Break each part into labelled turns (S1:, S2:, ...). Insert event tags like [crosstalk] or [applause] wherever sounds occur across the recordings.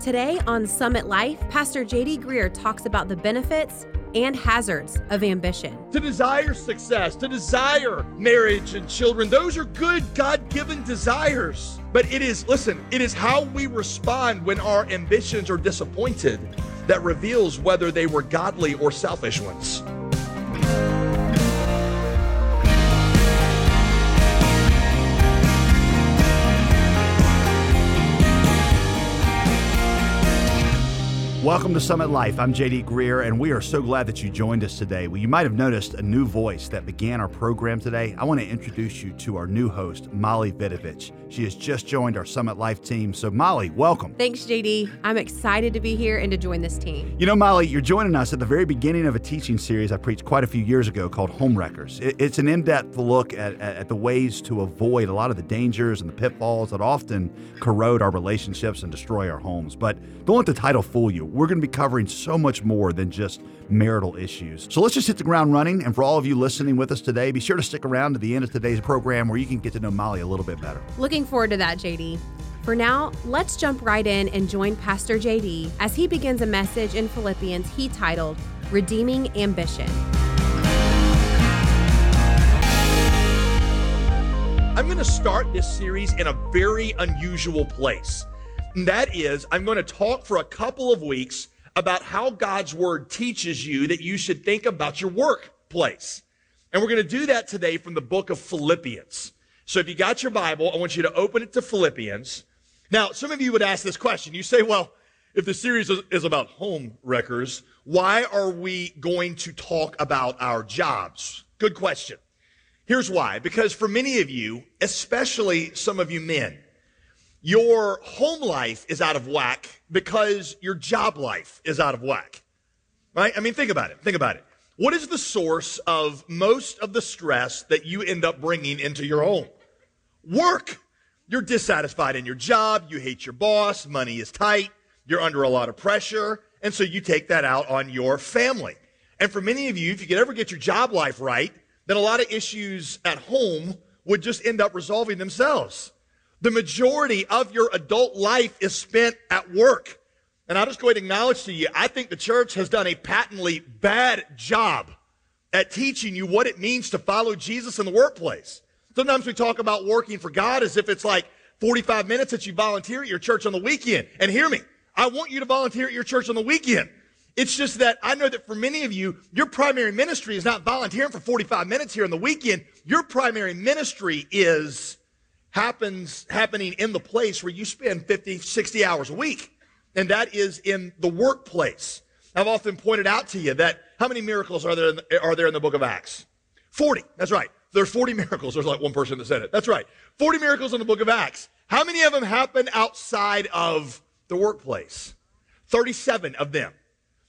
S1: Today on Summit Life, Pastor JD Greear talks about the benefits and hazards of ambition.
S2: To desire success, to desire marriage and children, those are good God given desires. But it is, listen, it is how we respond when our ambitions are disappointed that reveals whether they were godly or selfish ones.
S3: Welcome to Summit Life. I'm JD Greear, and we are so glad that you joined us today. Well, you might have noticed a new voice that began our program today. I want to introduce you to our new host, Molly Vidovich. She has just joined our Summit Life team. So, Molly, welcome.
S1: Thanks, JD. I'm excited to be here and to join this team.
S3: You know, Molly, you're joining us at the very beginning of a teaching series I preached quite a few years ago called Homewreckers. It's an in depth look at, at the ways to avoid a lot of the dangers and the pitfalls that often corrode our relationships and destroy our homes. But don't let the title fool you we're going to be covering so much more than just marital issues. So let's just hit the ground running. And for all of you listening with us today, be sure to stick around to the end of today's program where you can get to know Molly a little bit better.
S1: Looking forward to that, JD. For now, let's jump right in and join Pastor JD as he begins a message in Philippians he titled Redeeming Ambition.
S2: I'm going to start this series in a very unusual place. And that is, I'm going to talk for a couple of weeks about how God's word teaches you that you should think about your workplace. And we're going to do that today from the book of Philippians. So if you got your Bible, I want you to open it to Philippians. Now, some of you would ask this question. You say, well, if the series is about home wreckers, why are we going to talk about our jobs? Good question. Here's why. Because for many of you, especially some of you men, your home life is out of whack because your job life is out of whack. Right? I mean, think about it. Think about it. What is the source of most of the stress that you end up bringing into your home? Work. You're dissatisfied in your job. You hate your boss. Money is tight. You're under a lot of pressure. And so you take that out on your family. And for many of you, if you could ever get your job life right, then a lot of issues at home would just end up resolving themselves. The majority of your adult life is spent at work. And I'll just go ahead and acknowledge to you, I think the church has done a patently bad job at teaching you what it means to follow Jesus in the workplace. Sometimes we talk about working for God as if it's like 45 minutes that you volunteer at your church on the weekend. And hear me, I want you to volunteer at your church on the weekend. It's just that I know that for many of you, your primary ministry is not volunteering for 45 minutes here on the weekend. Your primary ministry is happens happening in the place where you spend 50, 60 hours a week. And that is in the workplace. I've often pointed out to you that how many miracles are there in the, are there in the book of Acts? 40. That's right. There's 40 [laughs] miracles. There's like one person that said it. That's right. 40 miracles in the book of Acts. How many of them happen outside of the workplace? 37 of them.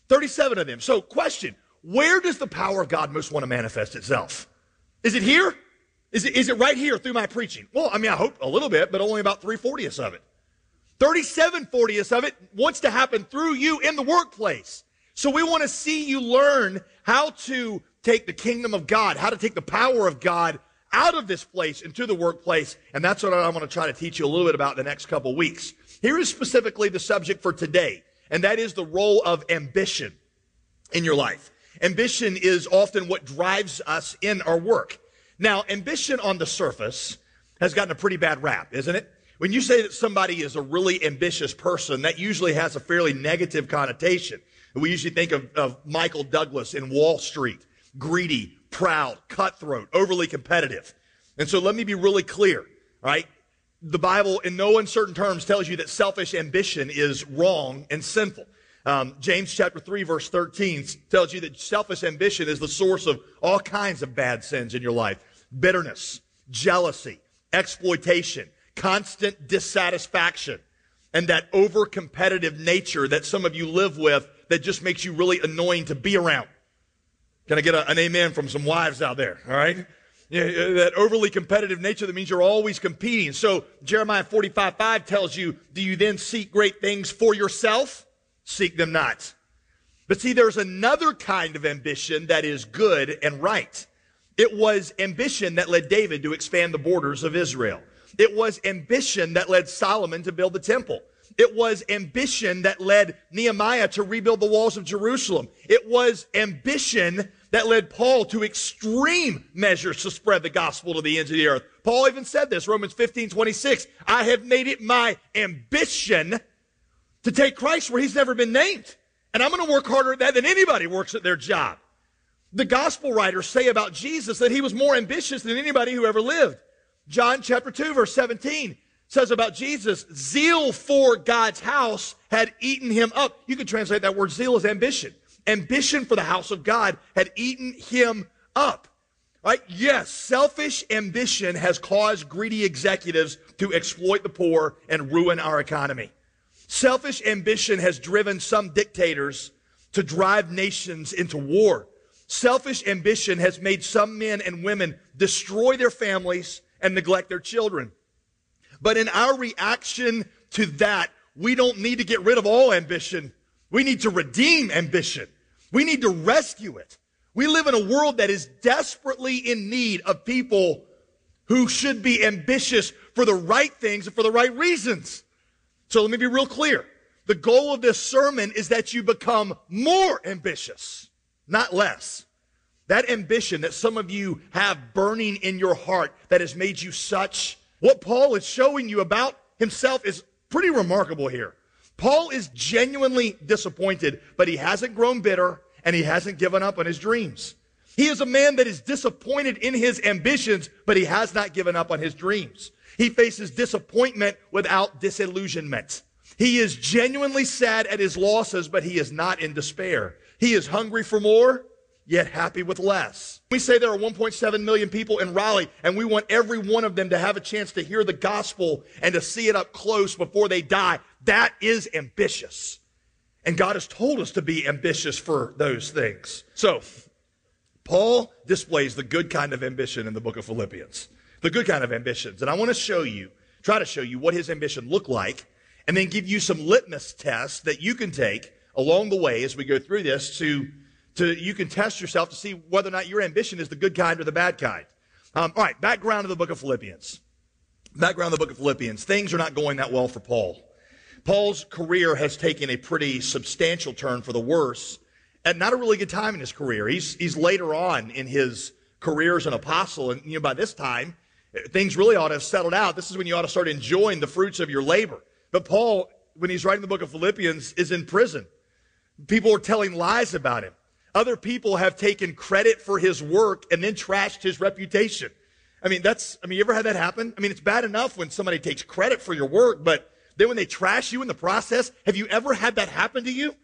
S2: 37 of them. So question, where does the power of God most want to manifest itself? Is it here? Is it, is it right here through my preaching? Well, I mean, I hope a little bit, but only about three fortieths of it. 37 fortieths of it wants to happen through you in the workplace. So we want to see you learn how to take the kingdom of God, how to take the power of God out of this place into the workplace. And that's what I'm going to try to teach you a little bit about in the next couple weeks. Here is specifically the subject for today, and that is the role of ambition in your life. Ambition is often what drives us in our work. Now, ambition on the surface has gotten a pretty bad rap, isn't it? When you say that somebody is a really ambitious person, that usually has a fairly negative connotation. We usually think of, of Michael Douglas in Wall Street, greedy, proud, cutthroat, overly competitive. And so let me be really clear, right? The Bible, in no uncertain terms, tells you that selfish ambition is wrong and sinful. Um, James chapter 3 verse 13 tells you that selfish ambition is the source of all kinds of bad sins in your life. Bitterness, jealousy, exploitation, constant dissatisfaction, and that over competitive nature that some of you live with that just makes you really annoying to be around. Can I get a, an amen from some wives out there? All right. Yeah, that overly competitive nature that means you're always competing. So Jeremiah 45, 5 tells you, do you then seek great things for yourself? seek them not. But see, there's another kind of ambition that is good and right. It was ambition that led David to expand the borders of Israel. It was ambition that led Solomon to build the temple. It was ambition that led Nehemiah to rebuild the walls of Jerusalem. It was ambition that led Paul to extreme measures to spread the gospel to the ends of the earth. Paul even said this, Romans 15, 26. I have made it my ambition to take Christ where he's never been named. And I'm going to work harder at that than anybody works at their job. The gospel writers say about Jesus that he was more ambitious than anybody who ever lived. John chapter 2 verse 17 says about Jesus, zeal for God's house had eaten him up. You could translate that word zeal as ambition. Ambition for the house of God had eaten him up. Right? Yes, selfish ambition has caused greedy executives to exploit the poor and ruin our economy. Selfish ambition has driven some dictators to drive nations into war. Selfish ambition has made some men and women destroy their families and neglect their children. But in our reaction to that, we don't need to get rid of all ambition. We need to redeem ambition. We need to rescue it. We live in a world that is desperately in need of people who should be ambitious for the right things and for the right reasons. So let me be real clear. The goal of this sermon is that you become more ambitious, not less. That ambition that some of you have burning in your heart that has made you such, what Paul is showing you about himself is pretty remarkable here. Paul is genuinely disappointed, but he hasn't grown bitter and he hasn't given up on his dreams. He is a man that is disappointed in his ambitions, but he has not given up on his dreams. He faces disappointment without disillusionment. He is genuinely sad at his losses, but he is not in despair. He is hungry for more, yet happy with less. We say there are 1.7 million people in Raleigh, and we want every one of them to have a chance to hear the gospel and to see it up close before they die. That is ambitious. And God has told us to be ambitious for those things. So, Paul displays the good kind of ambition in the book of Philippians. The good kind of ambitions. And I want to show you, try to show you what his ambition looked like, and then give you some litmus tests that you can take along the way as we go through this to to, you can test yourself to see whether or not your ambition is the good kind or the bad kind. Um, all right, background of the book of Philippians. Background of the book of Philippians. Things are not going that well for Paul. Paul's career has taken a pretty substantial turn for the worse at not a really good time in his career. He's, he's later on in his career as an apostle, and you know, by this time, things really ought to have settled out. This is when you ought to start enjoying the fruits of your labor. But Paul, when he's writing the book of Philippians, is in prison. People are telling lies about him. Other people have taken credit for his work and then trashed his reputation. I mean, that's, I mean, you ever had that happen? I mean, it's bad enough when somebody takes credit for your work, but then when they trash you in the process, have you ever had that happen to you?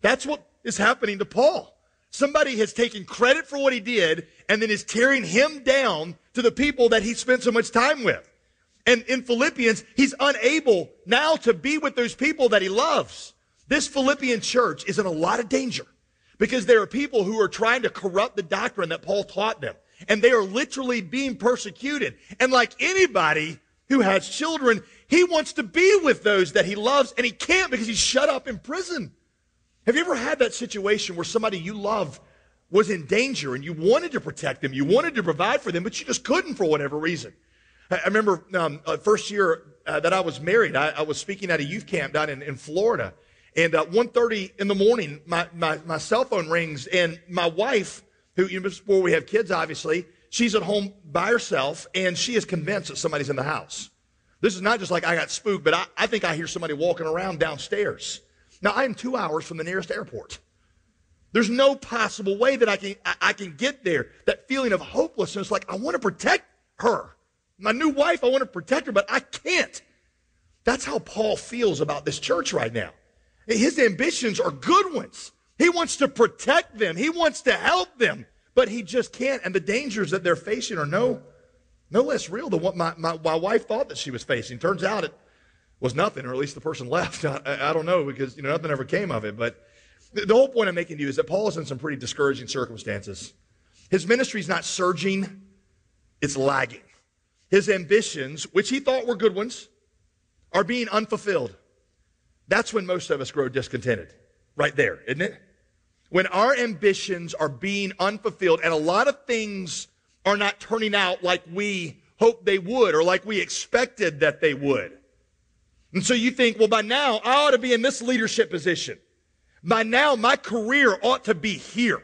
S2: That's what is happening to Paul. Somebody has taken credit for what he did and then is tearing him down to the people that he spent so much time with. And in Philippians, he's unable now to be with those people that he loves. This Philippian church is in a lot of danger because there are people who are trying to corrupt the doctrine that Paul taught them. And they are literally being persecuted. And like anybody who has children, he wants to be with those that he loves and he can't because he's shut up in prison. Have you ever had that situation where somebody you love was in danger and you wanted to protect them, you wanted to provide for them, but you just couldn't for whatever reason? I remember um, uh, first year uh, that I was married, I, I, was speaking at a youth camp down in, in Florida, and uh, 1.30 in the morning, my, my, my cell phone rings, and my wife, who, you know, before we have kids, obviously, she's at home by herself, and she is convinced that somebody's in the house. This is not just like I got spooked, but I, I think I hear somebody walking around downstairs. Now, I am two hours from the nearest airport. There's no possible way that I can, I, I can get there. That feeling of hopelessness, like I want to protect her. My new wife, I want to protect her, but I can't. That's how Paul feels about this church right now. His ambitions are good ones. He wants to protect them. He wants to help them, but he just can't. And the dangers that they're facing are no, no less real than what my, my, my wife thought that she was facing. Turns out it was nothing, or at least the person [laughs] left. I, I don't know because, you know, nothing ever came of it. But the, the whole point I'm making to you is that Paul is in some pretty discouraging circumstances. His ministry is not surging. It's lagging. His ambitions, which he thought were good ones, are being unfulfilled. That's when most of us grow discontented. Right there, isn't it? When our ambitions are being unfulfilled and a lot of things are not turning out like we hoped they would or like we expected that they would. And so you think, well, by now I ought to be in this leadership position. By now my career ought to be here.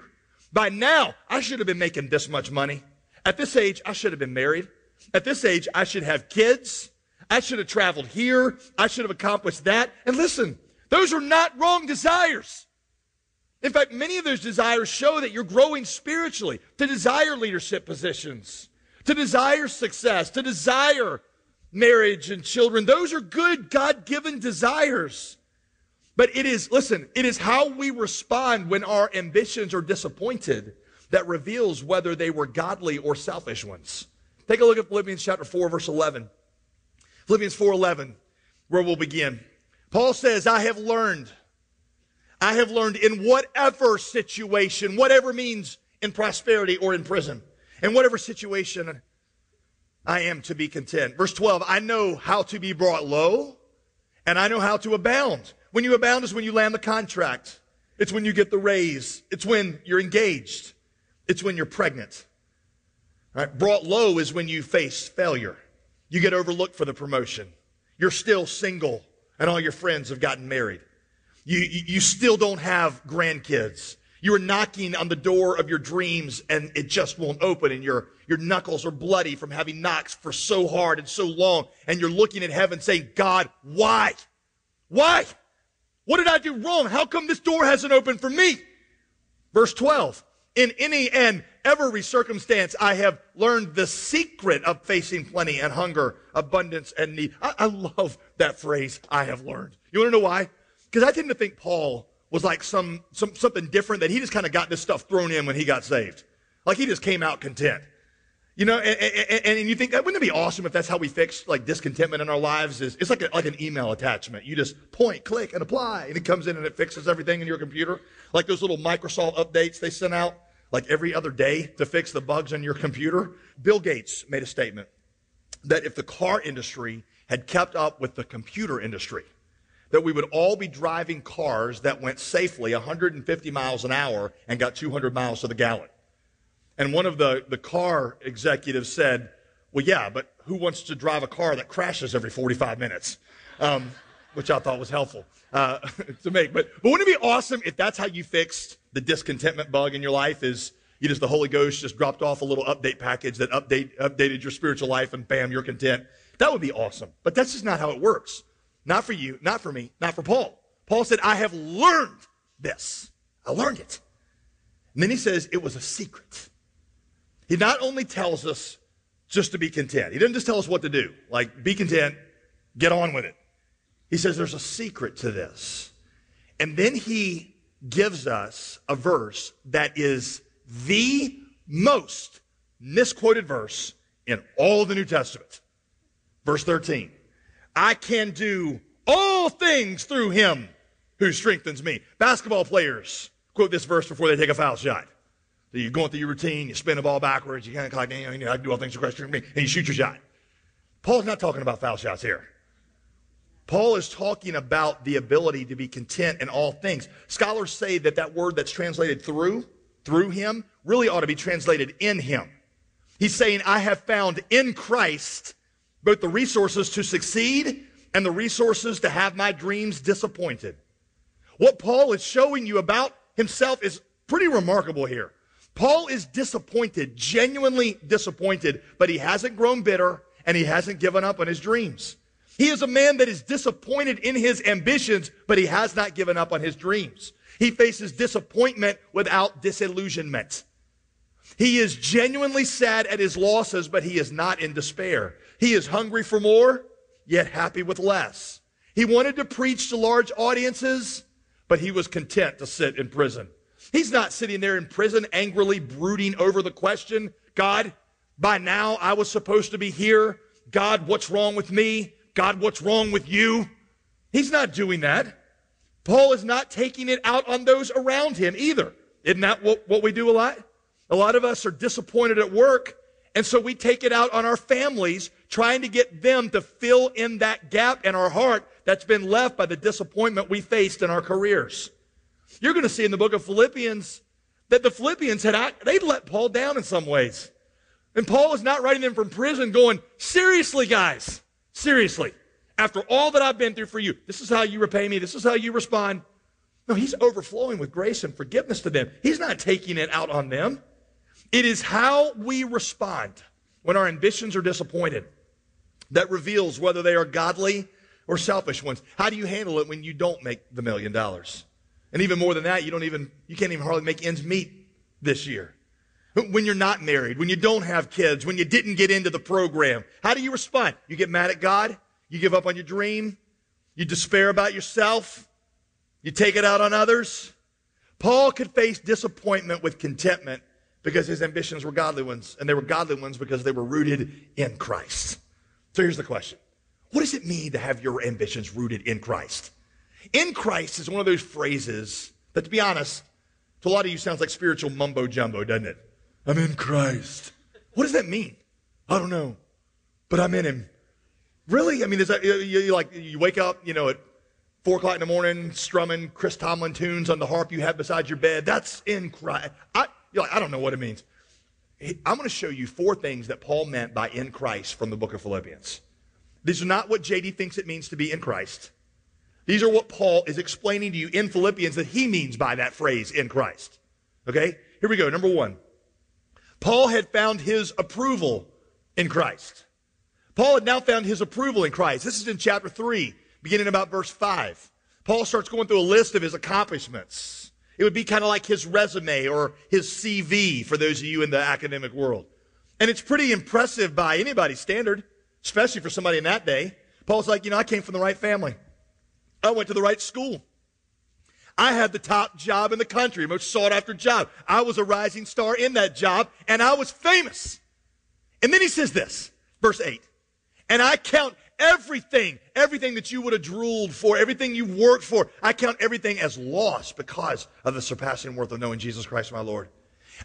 S2: By now I should have been making this much money. At this age, I should have been married. At this age, I should have kids. I should have traveled here. I should have accomplished that. And listen, those are not wrong desires. In fact, many of those desires show that you're growing spiritually to desire leadership positions, to desire success, to desire marriage and children. Those are good God given desires. But it is, listen, it is how we respond when our ambitions are disappointed that reveals whether they were godly or selfish ones. Take a look at Philippians chapter 4, verse 11. Philippians 4 11, where we'll begin. Paul says, I have learned. I have learned in whatever situation, whatever means in prosperity or in prison, in whatever situation I am to be content. Verse 12, I know how to be brought low and I know how to abound. When you abound is when you land the contract. It's when you get the raise. It's when you're engaged. It's when you're pregnant. Right? Brought low is when you face failure. You get overlooked for the promotion. You're still single and all your friends have gotten married. You, you still don't have grandkids. You are knocking on the door of your dreams and it just won't open and your, your knuckles are bloody from having knocked for so hard and so long. And you're looking at heaven saying, God, why? Why? What did I do wrong? How come this door hasn't opened for me? Verse 12. In any and every circumstance, I have learned the secret of facing plenty and hunger, abundance and need. I, I love that phrase, I have learned. You want to know why? Because I tend to think Paul was like some, some something different that he just kind of got this stuff thrown in when he got saved. Like he just came out content. You know, and, and, and, you think wouldn't it be awesome if that's how we fix like discontentment in our lives? Is it's like a, like an email attachment. You just point, click, and apply, and it comes in and it fixes everything in your computer. Like those little Microsoft updates they send out like every other day to fix the bugs on your computer. Bill Gates made a statement that if the car industry had kept up with the computer industry, that we would all be driving cars that went safely 150 miles an hour and got 200 miles to the gallon. And one of the, the car executives said, Well, yeah, but who wants to drive a car that crashes every 45 minutes? Um, which I thought was helpful uh, [laughs] to make. But, but wouldn't it be awesome if that's how you fixed the discontentment bug in your life? Is you just the Holy Ghost just dropped off a little update package that update updated your spiritual life, and bam, you're content. That would be awesome. But that's just not how it works. Not for you, not for me, not for Paul. Paul said, "I have learned this. I learned it." And then he says it was a secret. He not only tells us just to be content, he doesn't just tell us what to do, like be content, get on with it. He says there's a secret to this. And then he gives us a verse that is the most misquoted verse in all the New Testament. Verse 13. I can do all things through him who strengthens me. Basketball players quote this verse before they take a foul shot. So you're going through your routine, you spin the ball backwards, you kind of like, you know, I do all things through Christ, and you shoot your shot. Paul's not talking about foul shots here. Paul is talking about the ability to be content in all things. Scholars say that that word that's translated through, through him, really ought to be translated in him. He's saying, I have found in Christ both the resources to succeed and the resources to have my dreams disappointed. What Paul is showing you about himself is pretty remarkable here. Paul is disappointed, genuinely disappointed, but he hasn't grown bitter and he hasn't given up on his dreams. He is a man that is disappointed in his ambitions, but he has not given up on his dreams. He faces disappointment without disillusionment. He is genuinely sad at his losses, but he is not in despair. He is hungry for more, yet happy with less. He wanted to preach to large audiences, but he was content to sit in prison. He's not sitting there in prison angrily brooding over the question, God, by now I was supposed to be here. God, what's wrong with me? God, what's wrong with you? He's not doing that. Paul is not taking it out on those around him either. Isn't that what, what we do a lot? A lot of us are disappointed at work, and so we take it out on our families, trying to get them to fill in that gap in our heart that's been left by the disappointment we faced in our careers. You're going to see in the book of Philippians that the Philippians had, they'd let Paul down in some ways. And Paul is not writing them from prison going, seriously, guys, seriously. After all that I've been through for you, this is how you repay me. This is how you respond. No, he's overflowing with grace and forgiveness to them. He's not taking it out on them. It is how we respond when our ambitions are disappointed that reveals whether they are godly or selfish ones. How do you handle it when you don't make the million dollars? And even more than that, you don't even, you can't even hardly make ends meet this year. When you're not married, when you don't have kids, when you didn't get into the program, how do you respond? You get mad at God? You give up on your dream? You despair about yourself? You take it out on others? Paul could face disappointment with contentment because his ambitions were godly ones, and they were godly ones because they were rooted in Christ. So here's the question What does it mean to have your ambitions rooted in Christ? In Christ is one of those phrases that, to be honest, to a lot of you sounds like spiritual mumbo jumbo, doesn't it? I'm in Christ. What does that mean? I don't know, but I'm in Him. Really? I mean, is that you, you like you wake up, you know, at four o'clock in the morning, strumming Chris Tomlin tunes on the harp you have beside your bed? That's in Christ. I, you're like, I don't know what it means. I'm going to show you four things that Paul meant by in Christ from the book of Philippians. These are not what JD thinks it means to be in Christ. These are what Paul is explaining to you in Philippians that he means by that phrase in Christ. Okay? Here we go. Number one. Paul had found his approval in Christ. Paul had now found his approval in Christ. This is in chapter 3, beginning about verse 5. Paul starts going through a list of his accomplishments. It would be kind of like his resume or his CV for those of you in the academic world. And it's pretty impressive by anybody's standard, especially for somebody in that day. Paul's like, you know, I came from the right family. I went to the right school. I had the top job in the country, most sought after job. I was a rising star in that job and I was famous. And then he says this, verse 8. And I count everything, everything that you would have drooled for, everything you worked for, I count everything as lost because of the surpassing worth of knowing Jesus Christ my Lord.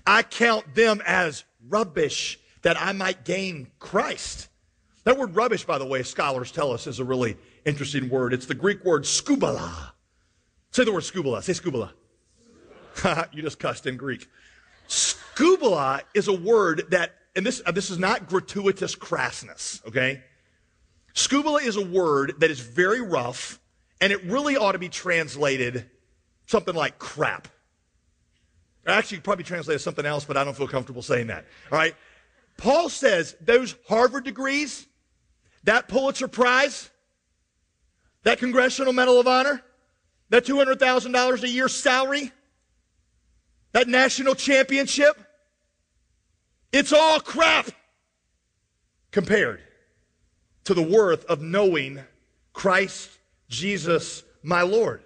S2: I count them as rubbish that I might gain Christ. That word rubbish, by the way, scholars tell us is a really interesting word. It's the Greek word skubala. Say the word skubala. Say skubala. [laughs] you just cussed in Greek. Skubala is a word that, and this, uh, this is not gratuitous crassness, okay? Skubala is a word that is very rough, and it really ought to be translated something like crap. Actually, probably translated something else, but I don't feel comfortable saying that. All right? Paul says those Harvard degrees, that Pulitzer Prize, that Congressional Medal of Honor, that $200,000 a year salary, that national championship, it's all crap compared to the worth of knowing Christ Jesus, my Lord.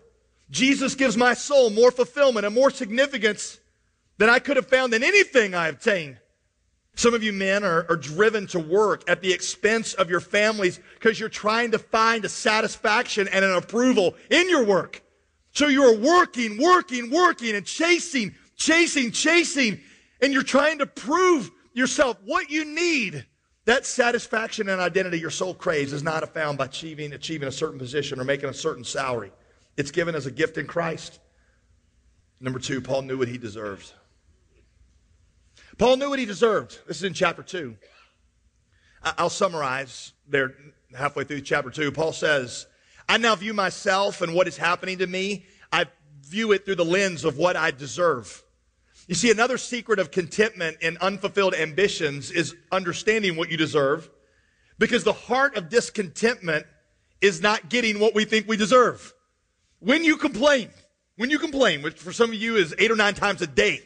S2: Jesus gives my soul more fulfillment and more significance than I could have found in anything I obtained. Some of you men are, are driven to work at the expense of your families because you're trying to find a satisfaction and an approval in your work. So you're working, working, working and chasing, chasing, chasing, and you're trying to prove yourself what you need that satisfaction and identity your soul craves is not found by achieving, achieving a certain position or making a certain salary. It's given as a gift in Christ. Number two, Paul knew what he deserved. Paul knew what he deserved. This is in chapter 2. I'll summarize there halfway through chapter 2. Paul says, I now view myself and what is happening to me, I view it through the lens of what I deserve. You see, another secret of contentment and unfulfilled ambitions is understanding what you deserve because the heart of discontentment is not getting what we think we deserve. When you complain, when you complain, which for some of you is eight or nine times a day,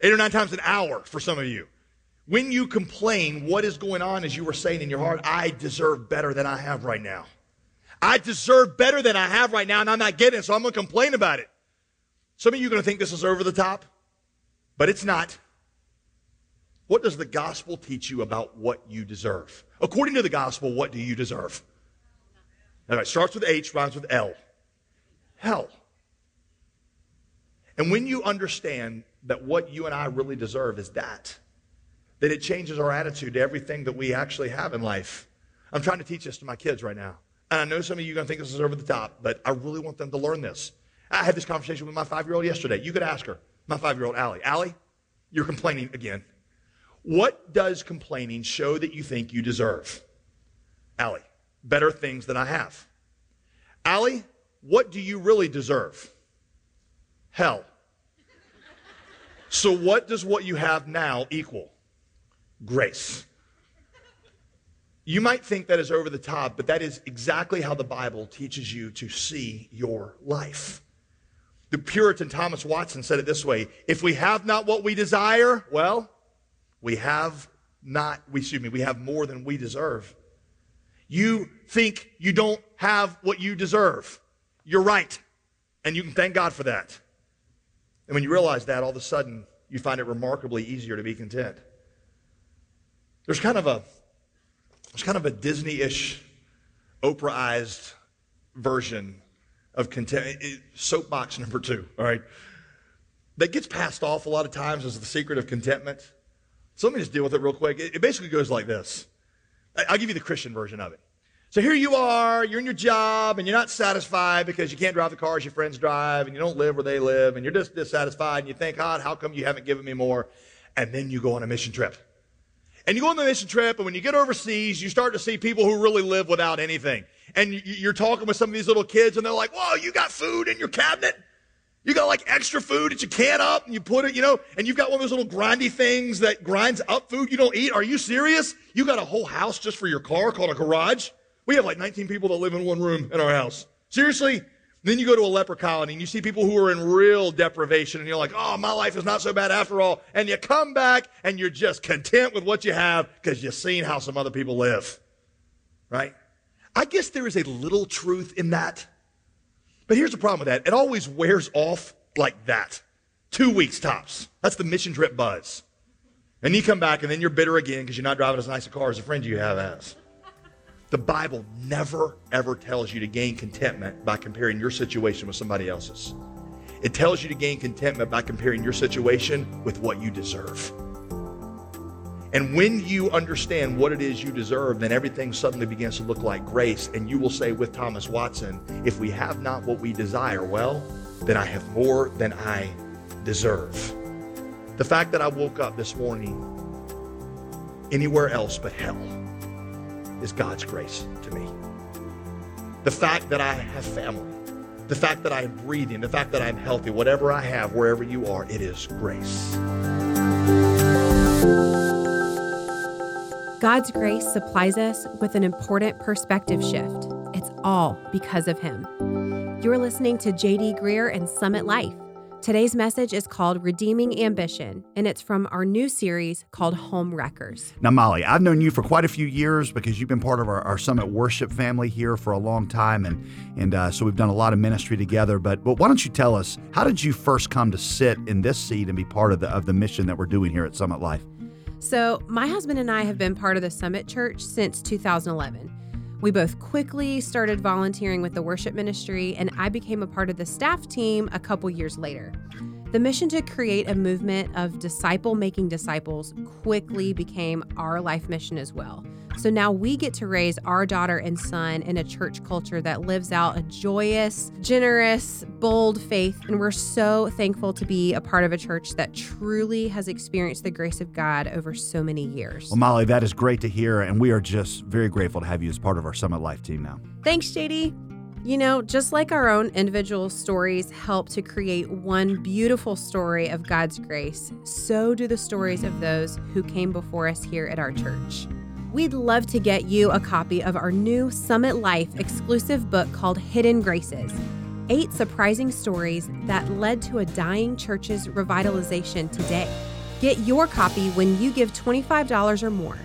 S2: eight or nine times an hour for some of you, when you complain, what is going on as you were saying in your heart, I deserve better than I have right now. I deserve better than I have right now, and I'm not getting it, so I'm going to complain about it. Some of you are going to think this is over the top. But it's not. What does the gospel teach you about what you deserve? According to the gospel, what do you deserve? All right, starts with H, rhymes with L. Hell. And when you understand that what you and I really deserve is that, That it changes our attitude to everything that we actually have in life. I'm trying to teach this to my kids right now. And I know some of you are going to think this is over the top, but I really want them to learn this. I had this conversation with my five year old yesterday. You could ask her my five year old Allie. Allie, you're complaining again. What does complaining show that you think you deserve? Allie, better things than I have. Allie, what do you really deserve? Hell. So, what does what you have now equal? Grace. You might think that is over the top, but that is exactly how the Bible teaches you to see your life. The Puritan Thomas Watson said it this way If we have not what we desire, well, we have not, we, excuse me, we have more than we deserve. You think you don't have what you deserve. You're right. And you can thank God for that. And when you realize that, all of a sudden, you find it remarkably easier to be content. There's kind of a there's kind of a Disney-ish, Oprahized version of content. Soapbox number two, all right? That gets passed off a lot of times as the secret of contentment. So let me just deal with it real quick. It basically goes like this. I'll give you the Christian version of it. So here you are, you're in your job, and you're not satisfied because you can't drive the cars your friends drive, and you don't live where they live, and you're just dissatisfied, and you think, God, how come you haven't given me more? And then you go on a mission trip. And you go on the mission trip, and when you get overseas, you start to see people who really live without anything. And you're talking with some of these little kids, and they're like, whoa, you got food in your cabinet? You got like extra food that you can up and you put it, you know, and you've got one of those little grindy things that grinds up food you don't eat. Are you serious? You got a whole house just for your car called a garage? We have like 19 people that live in one room in our house. Seriously? Then you go to a leper colony and you see people who are in real deprivation and you're like, oh, my life is not so bad after all. And you come back and you're just content with what you have because you've seen how some other people live. Right? I guess there is a little truth in that. But here's the problem with that. It always wears off like that. Two weeks tops. That's the mission trip buzz. And you come back and then you're bitter again because you're not driving as nice a car as a friend you have has. The Bible never, ever tells you to gain contentment by comparing your situation with somebody else's. It tells you to gain contentment by comparing your situation with what you deserve. And when you understand what it is you deserve, then everything suddenly begins to look like grace. And you will say with Thomas Watson, if we have not what we desire, well, then I have more than I deserve. The fact that I woke up this morning anywhere else but hell is God's grace to me. The fact that I have family, the fact that I'm breathing, the fact that I'm healthy, whatever I have, wherever you are, it is grace.
S1: God's grace supplies us with an important perspective shift. It's all because of Him. You're listening to JD Greear and Summit Life. Today's message is called Redeeming Ambition, and it's from our new series called Home Wreckers.
S3: Now, Molly, I've known you for quite a few years because you've been part of our, our Summit worship family here for a long time, and and uh, so we've done a lot of ministry together. But but why don't you tell us how did you first come to sit in this seat and be part of the of the mission that we're doing here at Summit Life?
S1: So, my husband and I have been part of the Summit Church since 2011. We both quickly started volunteering with the worship ministry, and I became a part of the staff team a couple years later. The mission to create a movement of disciple making disciples quickly became our life mission as well. So now we get to raise our daughter and son in a church culture that lives out a joyous, generous, bold faith. And we're so thankful to be a part of a church that truly has experienced the grace of God over so many years.
S3: Well, Molly, that is great to hear. And we are just very grateful to have you as part of our Summit Life team now.
S1: Thanks, JD. You know, just like our own individual stories help to create one beautiful story of God's grace, so do the stories of those who came before us here at our church. We'd love to get you a copy of our new Summit Life exclusive book called Hidden Graces Eight Surprising Stories That Led to a Dying Church's Revitalization Today. Get your copy when you give $25 or more.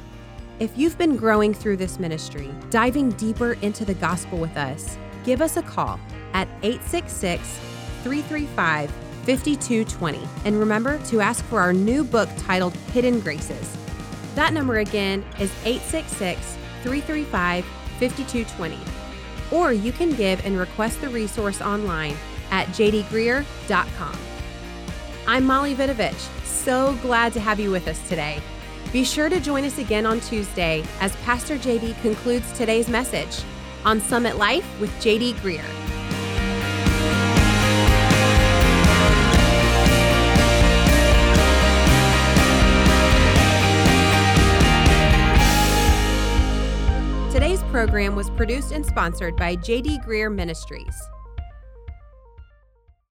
S1: If you've been growing through this ministry, diving deeper into the gospel with us, give us a call at 866 335 5220. And remember to ask for our new book titled Hidden Graces. That number again is 866 335 5220. Or you can give and request the resource online at jdgreear.com. I'm Molly Vidovich. So glad to have you with us today. Be sure to join us again on Tuesday as Pastor JD concludes today's message on Summit Life with JD Greear. Program was produced and sponsored by J.D. Greear Ministries.